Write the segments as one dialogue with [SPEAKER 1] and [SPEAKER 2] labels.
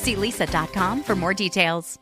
[SPEAKER 1] See leesa.com for more details.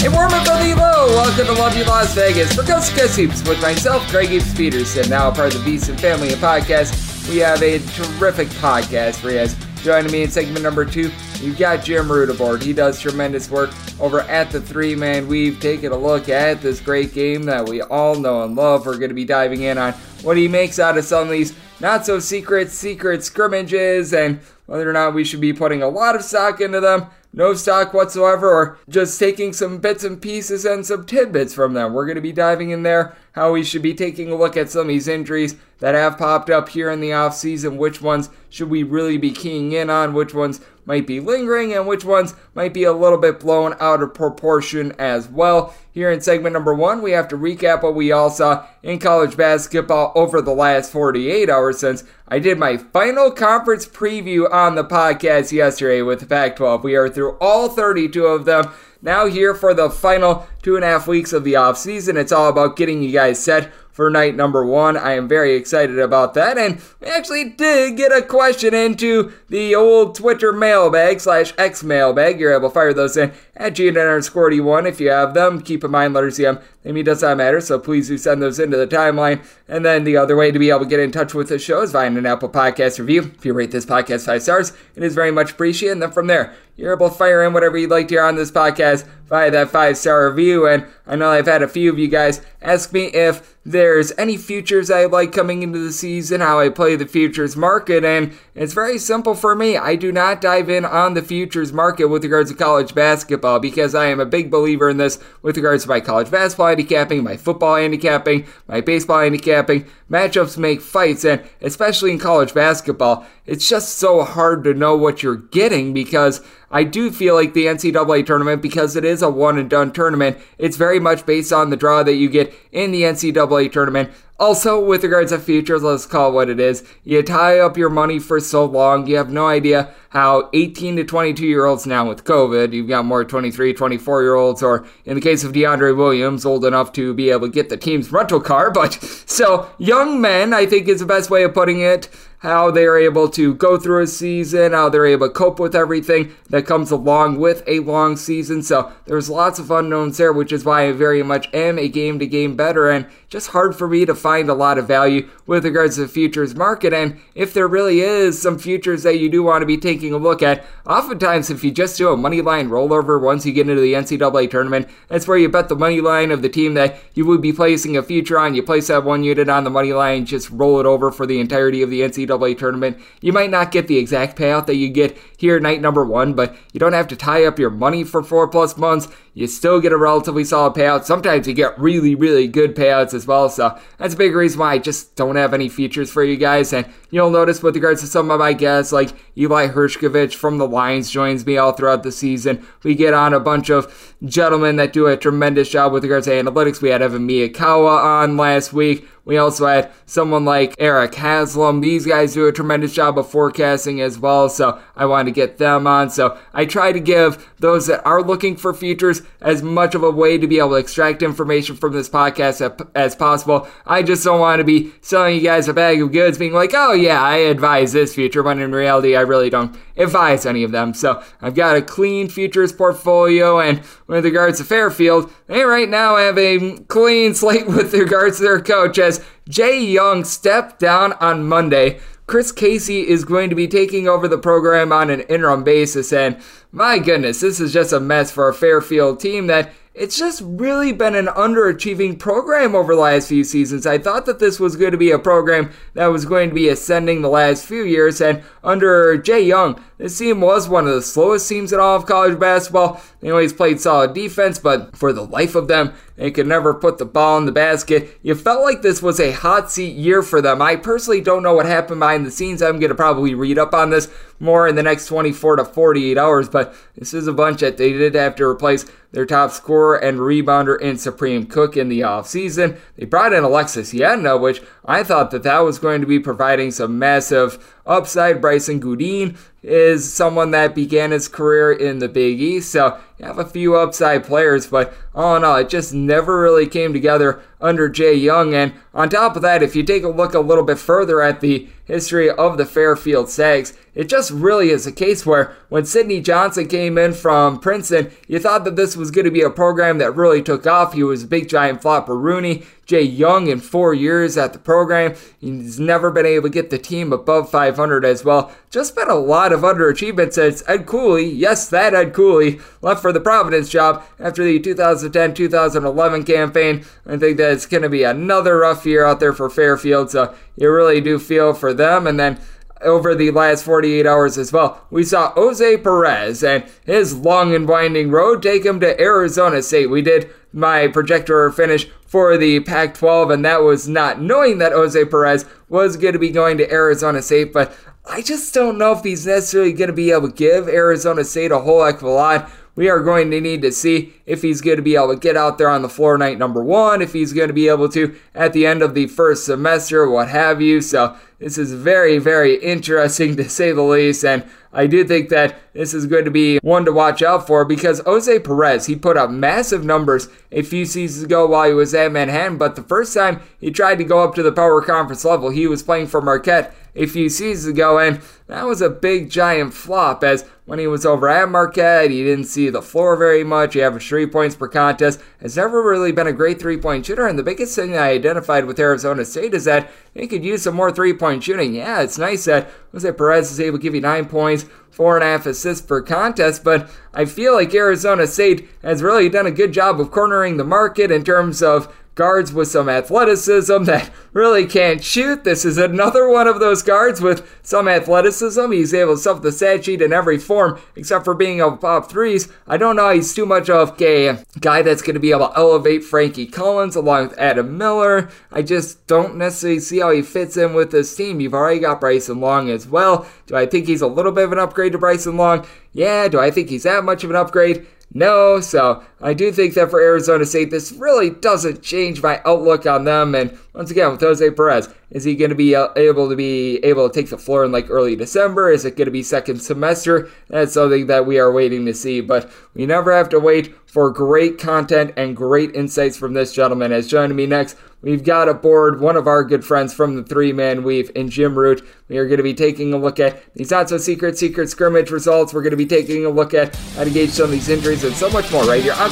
[SPEAKER 2] Hey, warm up the. Welcome to Love You Las Vegas for Coast to Hoops with myself, Greg Eves Peterson, now a part of the VSiN family of podcasts. We have a terrific podcast for you guys. Joining me in segment number two, you've got Jim Root aboard. He does tremendous work over at the three man weave taken a look at this great game that we all know and love. We're going to be diving in on what he makes out of some of these not so secret, secret scrimmages and whether or not we should be putting a lot of stock into them no stock whatsoever, or just taking some bits and pieces and some tidbits from them. We're going to be diving in there, how we should be taking a look at some of these injuries that have popped up here in the offseason, which ones should we really be keying in on, which ones might be lingering, and which ones might be a little bit blown out of proportion as well. Here in segment number one, we have to recap what we all saw in college basketball over the last 48 hours since I did my final conference preview on the podcast yesterday with the Pac 12. We are through all 32 of them. Now, here for the final two and a half weeks of the offseason. It's all about getting you guys set for night number one. I am very excited about that. And we actually did get a question into the old Twitter mailbag slash X mailbag. You're able to fire those in at GN underscore D1 if you have them. Keep in mind, letters CM, I mean, does not matter, so please do send those into the timeline. And then the other way to be able to get in touch with the show is via an Apple Podcast review. If you rate this podcast five stars, it is very much appreciated. And then from there, you're able to fire in whatever you'd like to hear on this podcast via that five star review. And I know I've had a few of you guys ask me if there's any futures I like coming into the season, how I play the futures market, and it's very simple for me. I do not dive in on the futures market with regards to college basketball because I am a big believer in this with regards to my college basketball handicapping, my football handicapping, my baseball handicapping. Matchups make fights, and especially in college basketball, it's just so hard to know what you're getting because I do feel like the NCAA tournament, because it is a one and done tournament, it's very much based on the draw that you get in the NCAA tournament. Also, with regards to futures, let's call it what it is. You tie up your money for so long, you have no idea how 18 to 22 year olds now with COVID, you've got more 23, 24 year olds, or in the case of DeAndre Williams, old enough to be able to get the team's rental car. But so, young men, I think is the best way of putting it how they're able to go through a season, how they're able to cope with everything that comes along with a long season. So there's lots of unknowns there, which is why I very much am a game to game better and just hard for me to find a lot of value with regards to the futures market. And if there really is some futures that you do want to be taking a look at, oftentimes if you just do a money line rollover once you get into the NCAA tournament, that's where you bet the money line of the team that you would be placing a future on. You place that one unit on the money line, just roll it over for the entirety of the NCAA NCAA tournament. You might not get the exact payout that you get here night number one, but you don't have to tie up your money for four plus months. You still get a relatively solid payout. Sometimes you get really, really good payouts as well. So that's a big reason why I just don't have any features for you guys. And you'll notice with regards to some of my guests, like Eli Hershkovich from the Lions joins me all throughout the season. We get on a bunch of gentlemen that do a tremendous job with regards to analytics. We had Evan Miyakawa on last week. We also had someone like Eric Haslam. These guys do a tremendous job of forecasting as well, so I wanted to get them on. So I try to give those that are looking for futures as much of a way to be able to extract information from this podcast as possible. I just don't want to be selling you guys a bag of goods, being like, oh yeah, I advise this future, when in reality, I really don't advise any of them. So I've got a clean futures portfolio, and with regards to Fairfield, they right now have a clean slate with regards to their coach as Jay Young stepped down on Monday Chris Casey is going to be taking over the program on an interim basis. And my goodness, this is just a mess for a Fairfield team that it's just really been an underachieving program over the last few seasons. I thought that this was going to be a program that was going to be ascending the last few years, and under Jay Young, this team was one of the slowest teams in all of college basketball. They always played solid defense, but for the life of them, they could never put the ball in the basket. You felt like this was a hot seat year for them. I personally don't know what happened behind the scenes. I'm going to probably read up on this more in the next 24 to 48 hours, but this is a bunch that they did have to replace their top scorer and rebounder in Supreme Cook in the offseason. They brought in Alexis Yetna, which I thought that that was going to be providing some massive upside. Brycen Goodine is someone that began his career in the Big East, so have a few upside players, but all in all, it just never really came together under Jay Young. And on top of that, if you take a look a little bit further at the history of the Fairfield Stags, it just really is a case where when Sydney Johnson came in from Princeton, you thought that this was going to be a program that really took off. He was a big giant flopper Rooney. Jay Young in four years at the program. He's never been able to get the team above 500 as well. Just been a lot of underachievement since Ed Cooley, yes, that Ed Cooley, left for the Providence job after the 2010 2011 campaign. I think that it's going to be another rough year out there for Fairfield, so you really do feel for them. And then over the last 48 hours as well. We saw Jose Perez and his long and winding road take him to Arizona State. We did my projector finish for the Pac 12, and that was not knowing that Jose Perez was going to be going to Arizona State, but I just don't know if he's necessarily going to be able to give Arizona State a whole heck of a lot. We are going to need to see if he's going to be able to get out there on the floor night number one, if he's going to be able to at the end of the first semester, what have you. So, this is very, very interesting to say the least. And I do think that this is going to be one to watch out for because Jose Perez, he put up massive numbers a few seasons ago while he was at Manhattan, but the first time he tried to go up to the power conference level, he was playing for Marquette a few seasons ago, and that was a big giant flop as when he was over at Marquette, he didn't see the floor very much. He averaged three points per contest. Has never really been a great three point shooter. And the biggest thing I identified with Arizona State is that they could use some more three point shooting. Yeah, it's nice that Jose Perez is able to give you nine points, four and a half assists per contest, but I feel like Arizona State has really done a good job of cornering the market in terms of guards with some athleticism that really can't shoot. This is another one of those guards with some athleticism. He's able to stuff the stat sheet in every form except for being able pop threes. I don't know he's too much of a guy that's going to be able to elevate Frankie Collins along with Adam Miller. I just don't necessarily see how he fits in with this team. You've already got Bryson Long as well. Do I think he's a little bit of an upgrade to Bryson Long? Yeah. Do I think he's that much of an upgrade? No, so I do think that for Arizona State, this really doesn't change my outlook on them. And once again, with Jose Perez, is he going to be uh, able to be able to take the floor in like early December? Is it going to be second semester? That's something that we are waiting to see. But we never have to wait for great content and great insights from this gentleman. As joining me next, we've got aboard one of our good friends from the three man weave in Jim Root. We are going to be taking a look at these not so secret, secret scrimmage results. We're going to be taking a look at how to gauge some of these injuries and so much more right here on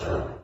[SPEAKER 3] Sure.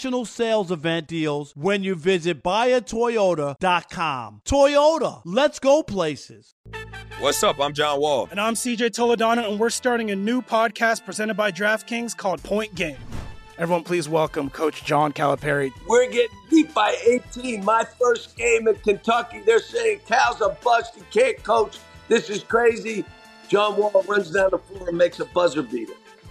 [SPEAKER 4] national sales event deals when you visit buyatoyota.com. Toyota, let's go places.
[SPEAKER 5] What's up? I'm John Wall.
[SPEAKER 6] And I'm CJ Toledano, and we're starting a new podcast presented by DraftKings called Point Game. Everyone, please welcome Coach John Calipari.
[SPEAKER 7] We're getting beat by 18. My first game in Kentucky, they're saying Cal's a bust. He can't coach. This is crazy. John Wall runs down the floor and makes a buzzer beater.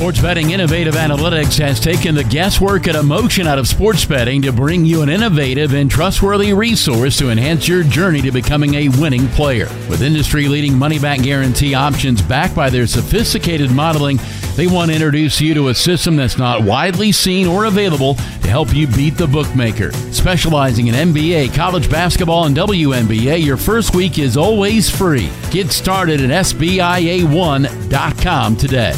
[SPEAKER 8] Sports Betting Innovative Analytics has taken the guesswork and emotion out of sports betting to bring you an innovative and trustworthy resource to enhance your journey to becoming a winning player. With industry leading money back guarantee options backed by their sophisticated modeling, they want to introduce you to a system that's not widely seen or available to help you beat the bookmaker. Specializing in NBA, college basketball, and WNBA, your first week is always free. Get started at SBIA1.com today.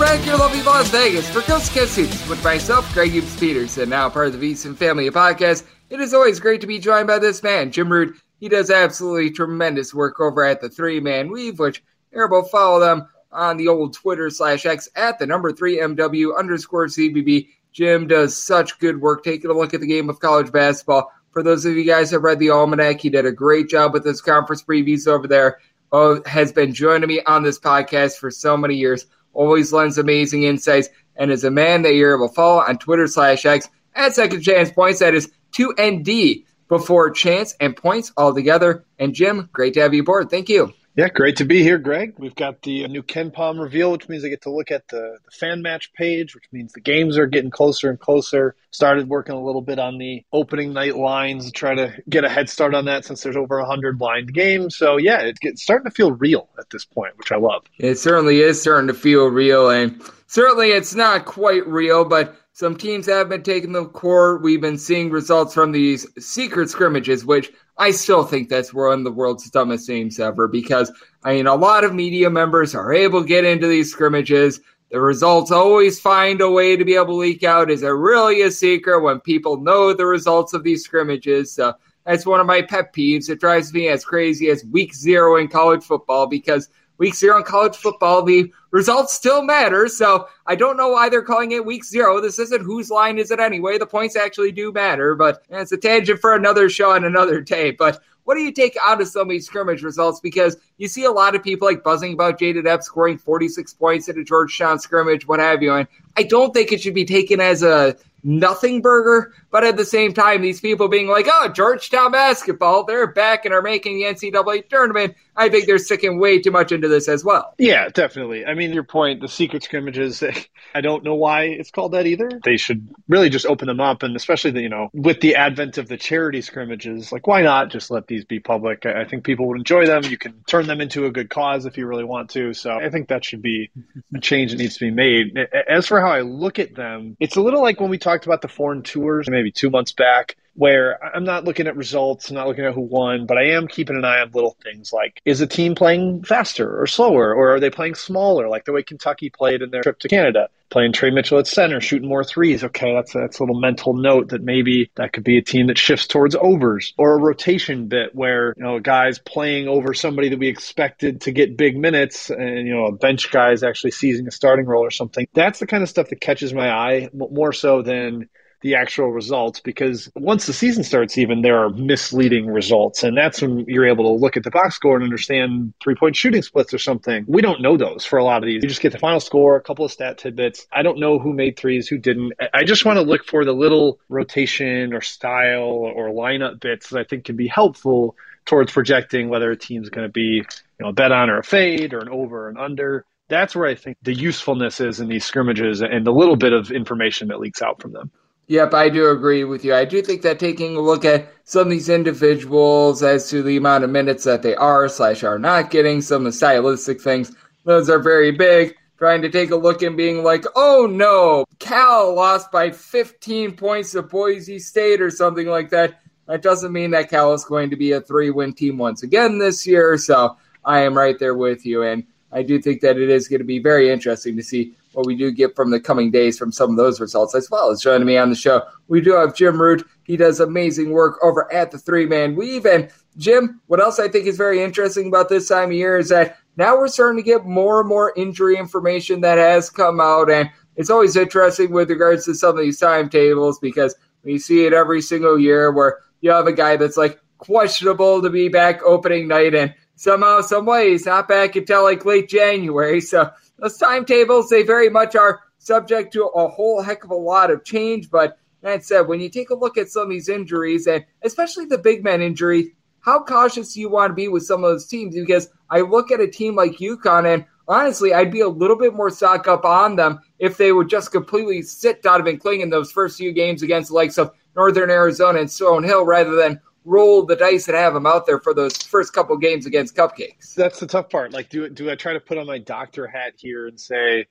[SPEAKER 2] Back here, lovely Las Vegas, for Coast Hoops with myself, Greg Hoops Peterson, now part of the VSiN Family Podcast. It is always great to be joined by this man, Jim Root. He does absolutely tremendous work over at the Three Man Weave, which everybody follow them on the old Twitter slash X at the number three MW underscore CBB. Jim does such good work taking a look at the game of college basketball. For those of you guys have read the Almanac, he did a great job with his conference previews over there. Oh, has been joining me on this podcast for so many years always lends amazing insights, and is a man that you're able to follow on Twitter slash X at Second Chance Points. That is 2ND before chance and points all together. And Jim, great to have you aboard. Thank you.
[SPEAKER 9] Yeah, great to be here, Greg. We've got the new KenPom reveal, which means I get to look at the, the, fan match page, which means the games are getting closer and closer. Started working a little bit on the opening night lines to try to get a head start on that since there's over 100 blind games. So, yeah, it's starting to feel real at this point, which I love.
[SPEAKER 2] It certainly is starting to feel real. And certainly it's not quite real, but some teams have been taking the court. We've been seeing results from these secret scrimmages, which I still think that's one of the world's dumbest names ever because, I mean, a lot of media members are able to get into these scrimmages. The results always find a way to be able to leak out. Is it really a secret when people know the results of these scrimmages? So that's one of my pet peeves. It drives me as crazy as week zero in college football because week zero in college football, the results still matter. So I don't know why they're calling it week zero. This isn't whose line is it anyway. The points actually do matter, but it's a tangent for another show on another day. But what do you take out of of these scrimmage results? Because you see a lot of people like buzzing about Jayden Epps scoring 46 points in a Georgetown scrimmage, what have you. And I don't think it should be taken as a nothing burger, but at the same time, these people being like, oh, Georgetown basketball, they're back and are making the NCAA tournament. I think they're sticking way too much into this as well.
[SPEAKER 9] Yeah, definitely. I mean, your point, the secret scrimmages, I don't know why it's called that either. They should really just open them up. And especially, the, you know, with the advent of the charity scrimmages, like, why not just let these be public? I think people would enjoy them. You can turn them into a good cause if you really want to. So I think that should be a change that needs to be made. As for how I look at them, it's a little like when we talked about the foreign tours maybe two months back where I'm not looking at results, I'm not looking at who won, but I am keeping an eye on little things like is a team playing faster or slower, or are they playing smaller, like the way Kentucky played in their trip to Canada, playing Tre Mitchell at center, shooting more threes. Okay, that's a, that's a little mental note that maybe that could be a team that shifts towards overs or a rotation bit where you know a guy's playing over somebody that we expected to get big minutes, and you know a bench guy is actually seizing a starting role or something. That's the kind of stuff that catches my eye more so than the actual results because once the season starts, even there are misleading results. And that's when you're able to look at the box score and understand three point shooting splits or something. We don't know those for a lot of these. You just get the final score, a couple of stat tidbits. I don't know who made threes, who didn't. I just want to look for the little rotation or style or lineup bits that I think can be helpful towards projecting whether a team's going to be, you know, a bet on or a fade or an over or an under that's where I think the usefulness is in these scrimmages and the little bit of information that leaks out from them.
[SPEAKER 2] Yep, I do agree with you. I do think that taking a look at some of these individuals as to the amount of minutes that they are slash are not getting, some of the stylistic things, those are very big. Trying to take a look and being like, oh no, Cal lost by 15 points to Boise State or something like that. That doesn't mean that Cal is going to be a three win team once again this year. So I am right there with you. And I do think that it is going to be very interesting to see what we do get from the coming days from some of those results, as well as joining me on the show. We do have Jim Root. He does amazing work over at the Three Man Weave. And Jim, what else I think is very interesting about this time of year is that now we're starting to get more and more injury information that has come out. And it's always interesting with regards to some of these timetables because we see it every single year where you have a guy that's like questionable to be back opening night and somehow, some way, he's not back until like late January. So those timetables, they very much are subject to a whole heck of a lot of change. But that said, when you take a look at some of these injuries, and especially the big man injury, how cautious do you want to be with some of those teams? Because I look at a team like UConn, and honestly, I'd be a little bit more stock up on them if they would just completely sit Donovan Clingan in those first few games against the likes of Northern Arizona and Stonehill rather than roll the dice and have him out there for those first couple games against Cupcakes.
[SPEAKER 9] That's the tough part. Like, do do I try to put on my doctor hat here and say,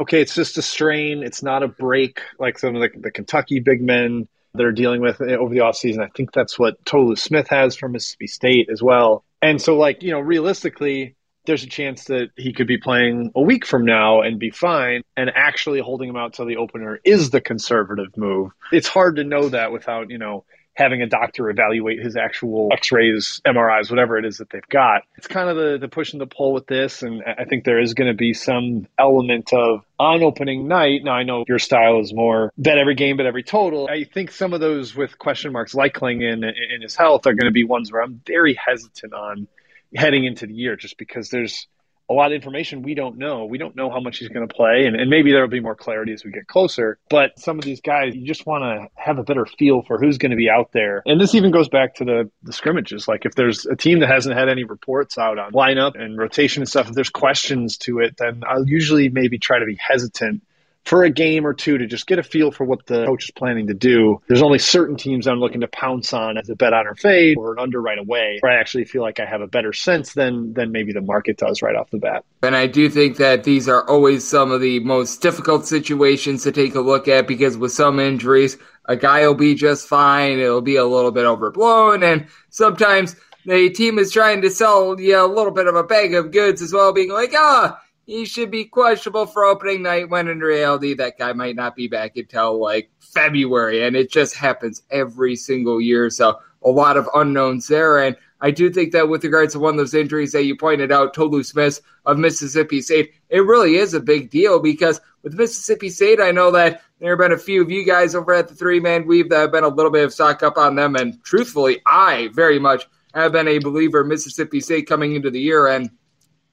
[SPEAKER 9] okay, it's just a strain, it's not a break, like some of the, the Kentucky big men that are dealing with over the offseason. I think that's what Tolu Smith has from Mississippi State as well. And so, like, you know, realistically, there's a chance that he could be playing a week from now and be fine, and actually holding him out till the opener is the conservative move. It's hard to know that without, you know, having a doctor evaluate his actual x-rays mris whatever it is that they've got. It's kind of the, the push and the pull with this and i think there is going to be some element of on opening night now i know your style is more bet every game bet every total. I think some of those with question marks like Clingan in his health are going to be ones where i'm very hesitant on heading into the year just because there's a lot of information we don't know. We don't know how much he's going to play, and, and maybe there will be more clarity as we get closer. But some of these guys, you just want to have a better feel for who's going to be out there. And this even goes back to the, the scrimmages. Like if there's a team that hasn't had any reports out on lineup and rotation and stuff, if there's questions to it, then I'll usually maybe try to be hesitant for a game or two to just get a feel for what the coach is planning to do. There's only certain teams I'm looking to pounce on as a bet on or fade or an under right away, where I actually feel like I have a better sense than than maybe the market does right off the bat.
[SPEAKER 2] And I do think that these are always some of the most difficult situations to take a look at because with some injuries, a guy will be just fine, it'll be a little bit overblown, and sometimes the team is trying to sell you a little bit of a bag of goods as well, being like, ah, he should be questionable for opening night when in reality that guy might not be back until like February. And it just happens every single year. So a lot of unknowns there. And I do think that with regards to one of those injuries that you pointed out, Tolu Smith of Mississippi State, it really is a big deal because with Mississippi State, I know that there have been a few of you guys over at the three man weave that have been a little bit of stock up on them. And truthfully, I very much have been a believer Mississippi State coming into the year. And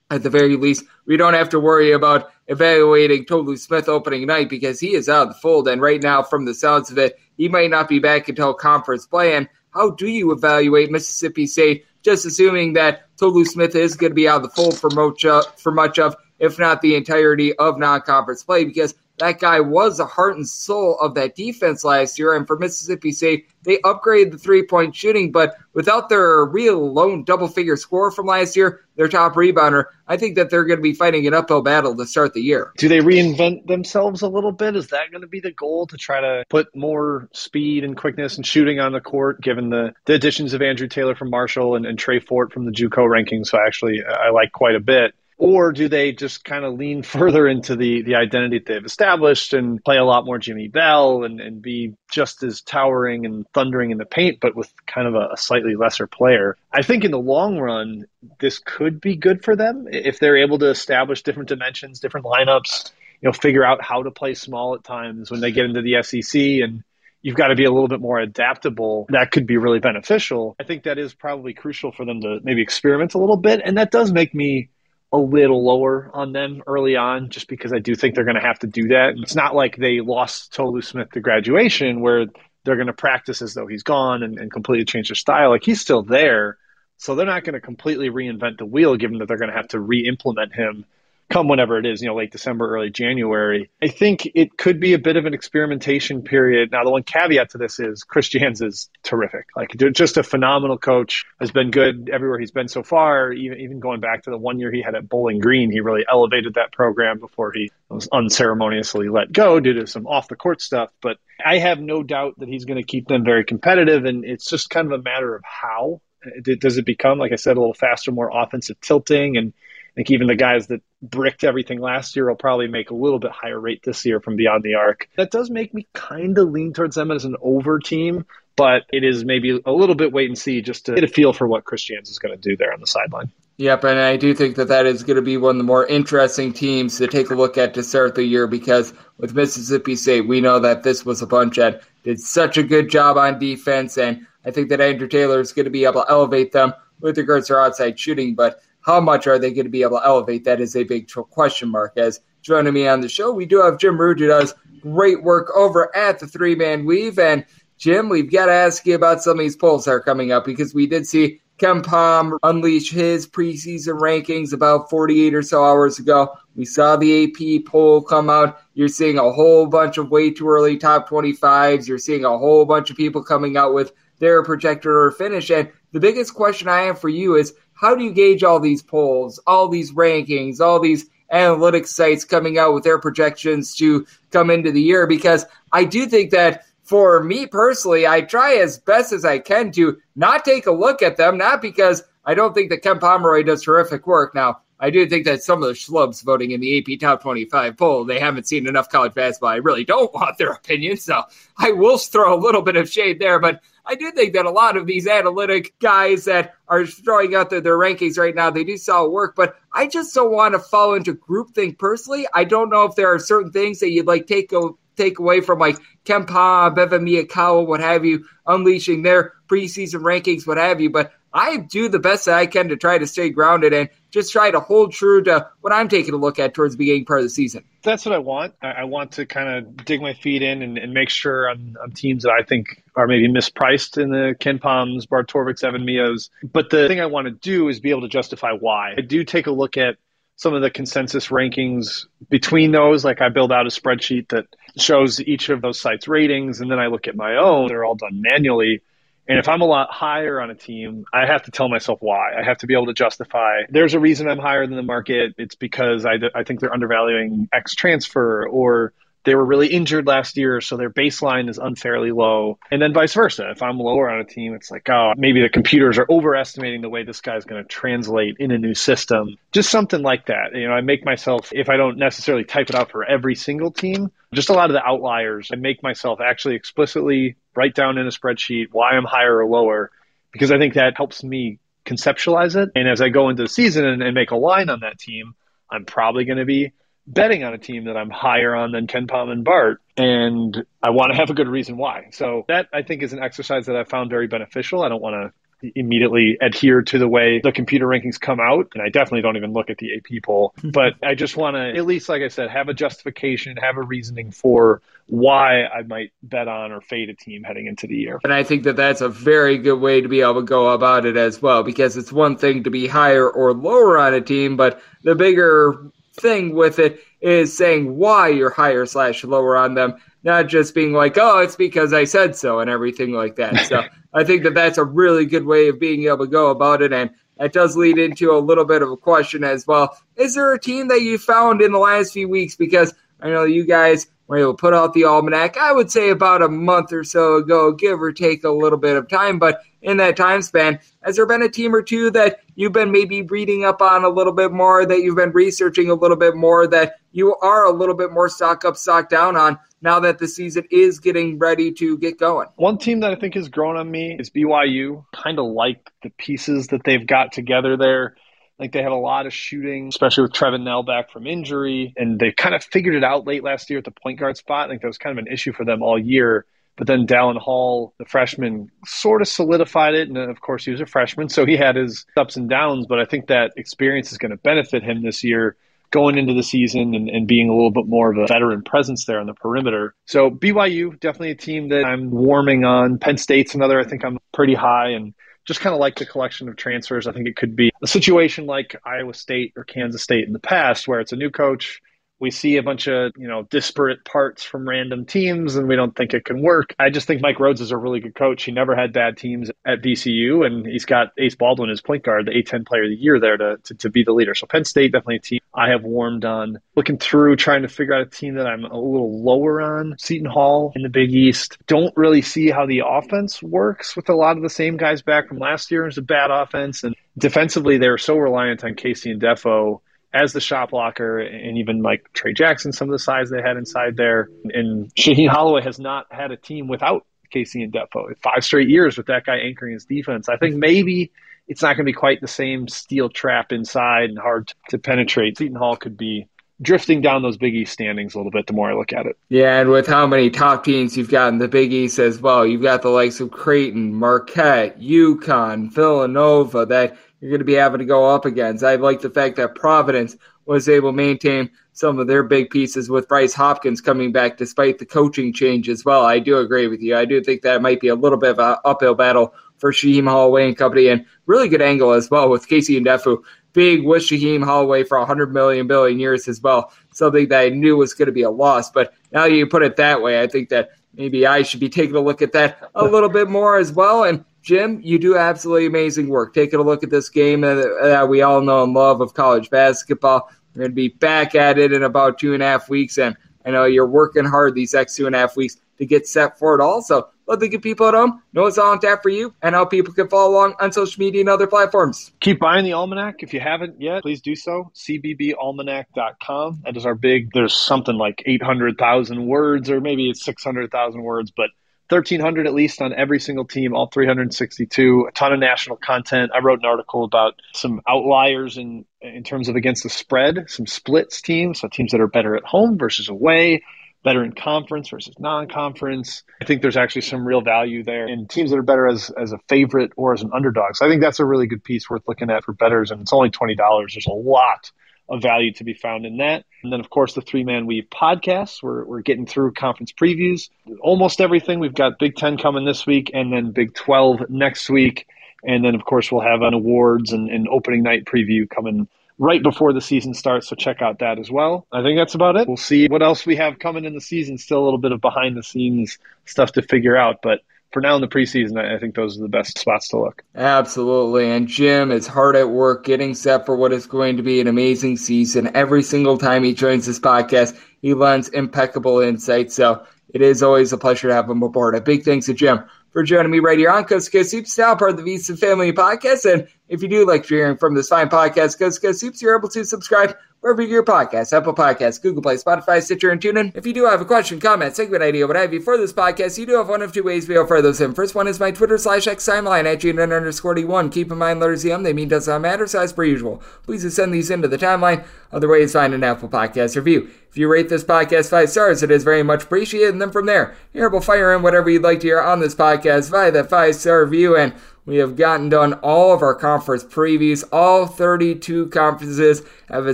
[SPEAKER 2] at the very least, we don't have to worry about evaluating Tolu Smith opening night because he is out of the fold. And right now, from the sounds of it, he might not be back until conference play. And how do you evaluate Mississippi State, just assuming that Tolu Smith is going to be out of the fold for much of, for much of, if not the entirety of non-conference play? Because that guy was the heart and soul of that defense last year. And for Mississippi State, they upgraded the three point shooting, but without their real lone double figure score from last year, their top rebounder, I think that they're going to be fighting an uphill battle to start the year.
[SPEAKER 9] Do they reinvent themselves a little bit? Is that going to be the goal to try to put more speed and quickness and shooting on the court, given the, the additions of Andrew Taylor from Marshall and, and Trey Fort from the Juco rankings? So actually, I like quite a bit or do they just kind of lean further into the the identity that they've established and play a lot more Jimmy Bell and, and be just as towering and thundering in the paint, but with kind of a, a slightly lesser player? I think in the long run, this could be good for them if they're able to establish different dimensions, different lineups. You know, figure out how to play small at times when they get into the SEC and you've got to be a little bit more adaptable. That could be really beneficial. I think that is probably crucial for them to maybe experiment a little bit. And that does make me a little lower on them early on, just because I do think they're going to have to do that. It's not like they lost Tolu Smith to graduation, where they're going to practice as though he's gone and, and completely change their style. Like he's still there, so they're not going to completely reinvent the wheel, given that they're going to have to re-implement him come whenever it is, you know, late December, early January. I think it could be a bit of an experimentation period. Now, the one caveat to this is Chris Jans is terrific. Like, just a phenomenal coach, has been good everywhere he's been so far. Even, even going back to the one year he had at Bowling Green, he really elevated that program before he was unceremoniously let go due to some off the court stuff. But I have no doubt that he's going to keep them very competitive. And it's just kind of a matter of how. Uh, does it become, like I said, a little faster, more offensive tilting? And think even the guys that bricked everything last year will probably make a little bit higher rate this year from beyond the arc. That does make me kind of lean towards them as an over team, but it is maybe a little bit wait and see just to get a feel for what Chris Jans is going to do there on the sideline.
[SPEAKER 2] Yep, and I do think that that is going to be one of the more interesting teams to take a look at to start the year because with Mississippi State, we know that this was a bunch that did such a good job on defense, and I think that Andrew Taylor is going to be able to elevate them with regards to outside shooting. But how much are they going to be able to elevate? That is a big question mark. As joining me on the show, we do have Jim Root, who does great work over at the Three Man Weave. And Jim, we've got to ask you about some of these polls that are coming up because we did see KenPom unleash his preseason rankings about 48 or so hours ago. We saw the AP poll come out. You're seeing a whole bunch of way too early top 25s. You're seeing a whole bunch of people coming out with their projected or finish. And the biggest question I have for you is how do you gauge all these polls, all these rankings, all these analytics sites coming out with their projections to come into the year? Because I do think that for me personally, I try as best as I can to not take a look at them, not because I don't think that Ken Pomeroy does terrific work. Now, I do think that some of the schlubs voting in the AP Top 25 poll, they haven't seen enough college basketball. I really don't want their opinion, so I will throw a little bit of shade there. But I do think that a lot of these analytic guys that are throwing out their, their rankings right now, they do solid work. But I just don't want to fall into groupthink personally. I don't know if there are certain things that you'd like take a take away from like KenPom, Evan Miyakawa, what have you, unleashing their preseason rankings, what have you. But I do the best that I can to try to stay grounded and just try to hold true to what I'm taking a look at towards the beginning part of the season.
[SPEAKER 9] That's what I want. I, want to kind of dig my feet in and, and make sure on, on, teams that I think are maybe mispriced in the KenPoms, Bart Torvik, Evan Mios. But the thing I want to do is be able to justify why. I do take a look at some of the consensus rankings between those. Like I build out a spreadsheet that shows each of those sites' ratings, and then I look at my own. They're all done manually. And if I'm a lot higher on a team, I have to tell myself why. I have to be able to justify there's a reason I'm higher than the market. It's because I, I think they're undervaluing X transfer or they were really injured last year, so their baseline is unfairly low. And then vice versa. If I'm lower on a team, it's like, oh, maybe the computers are overestimating the way this guy's going to translate in a new system. Just something like that. You know, I make myself, if I don't necessarily type it out for every single team, just a lot of the outliers, I make myself actually explicitly write down in a spreadsheet why I'm higher or lower, because I think that helps me conceptualize it. And as I go into the season and, and make a line on that team, I'm probably going to be betting on a team that I'm higher on than KenPom and Bart, and I want to have a good reason why. So that I think is an exercise that I found very beneficial. I don't want to immediately adhere to the way the computer rankings come out. And I definitely don't even look at the AP poll, but I just want to, at least, like I said, have a justification, have a reasoning for why I might bet on or fade a team heading into the year.
[SPEAKER 2] And I think that that's a very good way to be able to go about it as well, because it's one thing to be higher or lower on a team, but the bigger thing with it is saying why you're higher slash lower on them, not just being like, oh, it's because I said so and everything like that. So I think that that's a really good way of being able to go about it. And that does lead into a little bit of a question as well. Is there a team that you found in the last few weeks? Because I know you guys were able to put out the almanac, I would say about a month or so ago, give or take a little bit of time. But in that time span, has there been a team or two that you've been maybe reading up on a little bit more, that you've been researching a little bit more, that you are a little bit more stock up, stock down on now that the season is getting ready to get going?
[SPEAKER 9] One team that I think has grown on me is BYU. Kind of like the pieces that they've got together there. Like they have a lot of shooting, especially with Trevin Knell back from injury, and they kind of figured it out late last year at the point guard spot. I think that was kind of an issue for them all year. But then Dallin Hall, the freshman, sort of solidified it. And of course, he was a freshman, so he had his ups and downs. But I think that experience is going to benefit him this year going into the season and, and, being a little bit more of a veteran presence there on the perimeter. So BYU, definitely a team that I'm warming on. Penn State's another, I think I'm pretty high and just kind of like the collection of transfers. I think it could be a situation like Iowa State or Kansas State in the past where it's a new coach, we see a bunch of you know disparate parts from random teams and we don't think it can work. I just think Mike Rhoades is a really good coach. He never had bad teams at vcu and he's got ace baldwin as point guard the a10 player of the year there to, to, to be the leader. So penn state definitely a team i have warmed on. Looking through trying to figure out a team that i'm a little lower on. Seton hall in the big east. Don't really see how the offense works with a lot of the same guys back from last year. It's a bad offense and defensively they're so reliant on KC Ndefo as the shop locker and even like Trey Jackson, some of the size they had inside there. And Shaheen Holloway has not had a team without KC Ndefo. Five straight years with that guy anchoring his defense. I think maybe it's not going to be quite the same steel trap inside and hard to penetrate. Seton Hall could be drifting down those Big East standings a little bit the more I look at it.
[SPEAKER 2] Yeah, and with how many top teams you've got in the Big East as well, you've got the likes of Creighton, Marquette, UConn, Villanova that you're going to be having to go up against. I like the fact that Providence was able to maintain some of their big pieces with Bryce Hopkins coming back despite the coaching change as well. I do agree with you. I do think that might be a little bit of an uphill battle for Shaheen Holloway and company, and really good angle as well with KC Ndefo. Big with Shaheen Holloway for 100 million billion years as well. Something that I knew was going to be a loss, but now you put it that way, I think that maybe I should be taking a look at that a little bit more as well. And Jim, you do absolutely amazing work. Taking a look at this game that, we all know and love of college basketball. We're going to be back at it in about two and a half weeks, and I know you're working hard these next two and a half weeks to get set for it. Also, let the good people at home know what's on tap for you and how people can follow along on social media and other platforms.
[SPEAKER 9] Keep buying the almanac. If you haven't yet, please do so. CBBAlmanac.com. That is our big, there's something like 800,000 words, or maybe it's 600,000 words, but 1300 at least on every single team, all 362. A ton of national content. I wrote an article about some outliers in in terms of against the spread, some splits teams, so teams that are better at home versus away, better in conference versus non-conference. I think there's actually some real value there in teams that are better as as a favorite or as an underdog. So I think that's a really good piece worth looking at for betters, and it's only twenty dollars. There's a lot of value to be found in that. And then, of course, the Three Man Weave podcast. We're, we're getting through conference previews, almost everything. We've got Big Ten coming this week and then Big 12 next week. And then, of course, we'll have an awards and, and opening night preview coming right before the season starts. So check out that as well. I think that's about it. We'll see what else we have coming in the season. Still a little bit of behind the scenes stuff to figure out, but for now in the preseason, I think those are the best spots to look.
[SPEAKER 2] Absolutely. And Jim is hard at work getting set for what is going to be an amazing season. Every single time he joins this podcast, he lends impeccable insight. So it is always a pleasure to have him aboard. A big thanks to Jim for joining me right here on Coast to Coast Hoops, now part of the VSiN Family Podcast. And if you do like hearing from this fine podcast, Coast to Coast Hoops, you're able to subscribe wherever you get your podcasts, Apple Podcasts, Google Play, Spotify, Stitcher, and TuneIn. If you do have a question, comment, segment idea, what have you for this podcast, you do have one of two ways to offer those in. First one is my Twitter slash X timeline at GNN underscore D1. Keep in mind, letters EM, they mean does not matter, so as per usual. Please just send these into the timeline. Other ways, find an Apple Podcast review. If you rate this podcast five stars, it is very much appreciated. And then from there, you're able to fire in whatever you'd like to hear on this podcast via that five star review. And we have gotten done all of our conference previews. All 32 conferences have a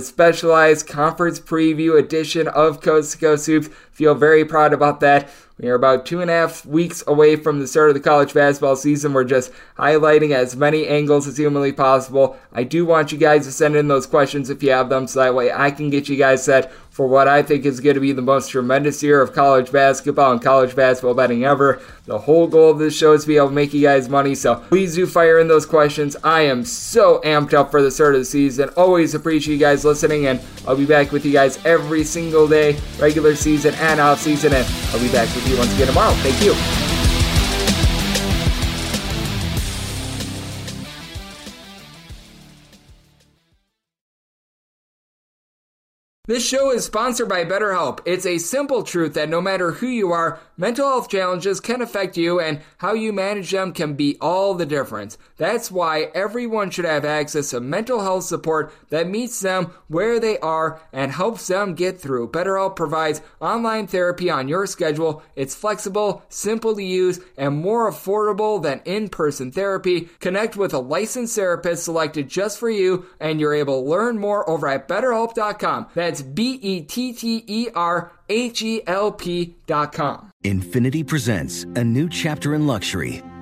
[SPEAKER 2] specialized conference preview edition of Coast to Coast Hoops. Feel very proud about that. We are about two and a half weeks away from the start of the college basketball season. We're just highlighting as many angles as humanly possible. I do want you guys to send in those questions if you have them, so that way I can get you guys set for what I think is going to be the most tremendous year of college basketball and college basketball betting ever. The whole goal of this show is to be able to make you guys money, so please do fire in those questions. I am so amped up for the start of the season. Always appreciate you guys listening, and I'll be back with you guys every single day, regular season and off season, and I'll be back with you once again tomorrow. Thank you. This show is sponsored by BetterHelp. It's a simple truth that no matter who you are, mental health challenges can affect you and how you manage them can be all the difference. That's why everyone should have access to mental health support that meets them where they are and helps them get through. BetterHelp provides online therapy on your schedule. It's flexible, simple to use, and more affordable than in-person therapy. Connect with a licensed therapist selected just for you and you're able to learn more over at betterhelp.com. That's that's B E T T E R H E L P dot com.
[SPEAKER 10] Infiniti presents a new chapter in luxury,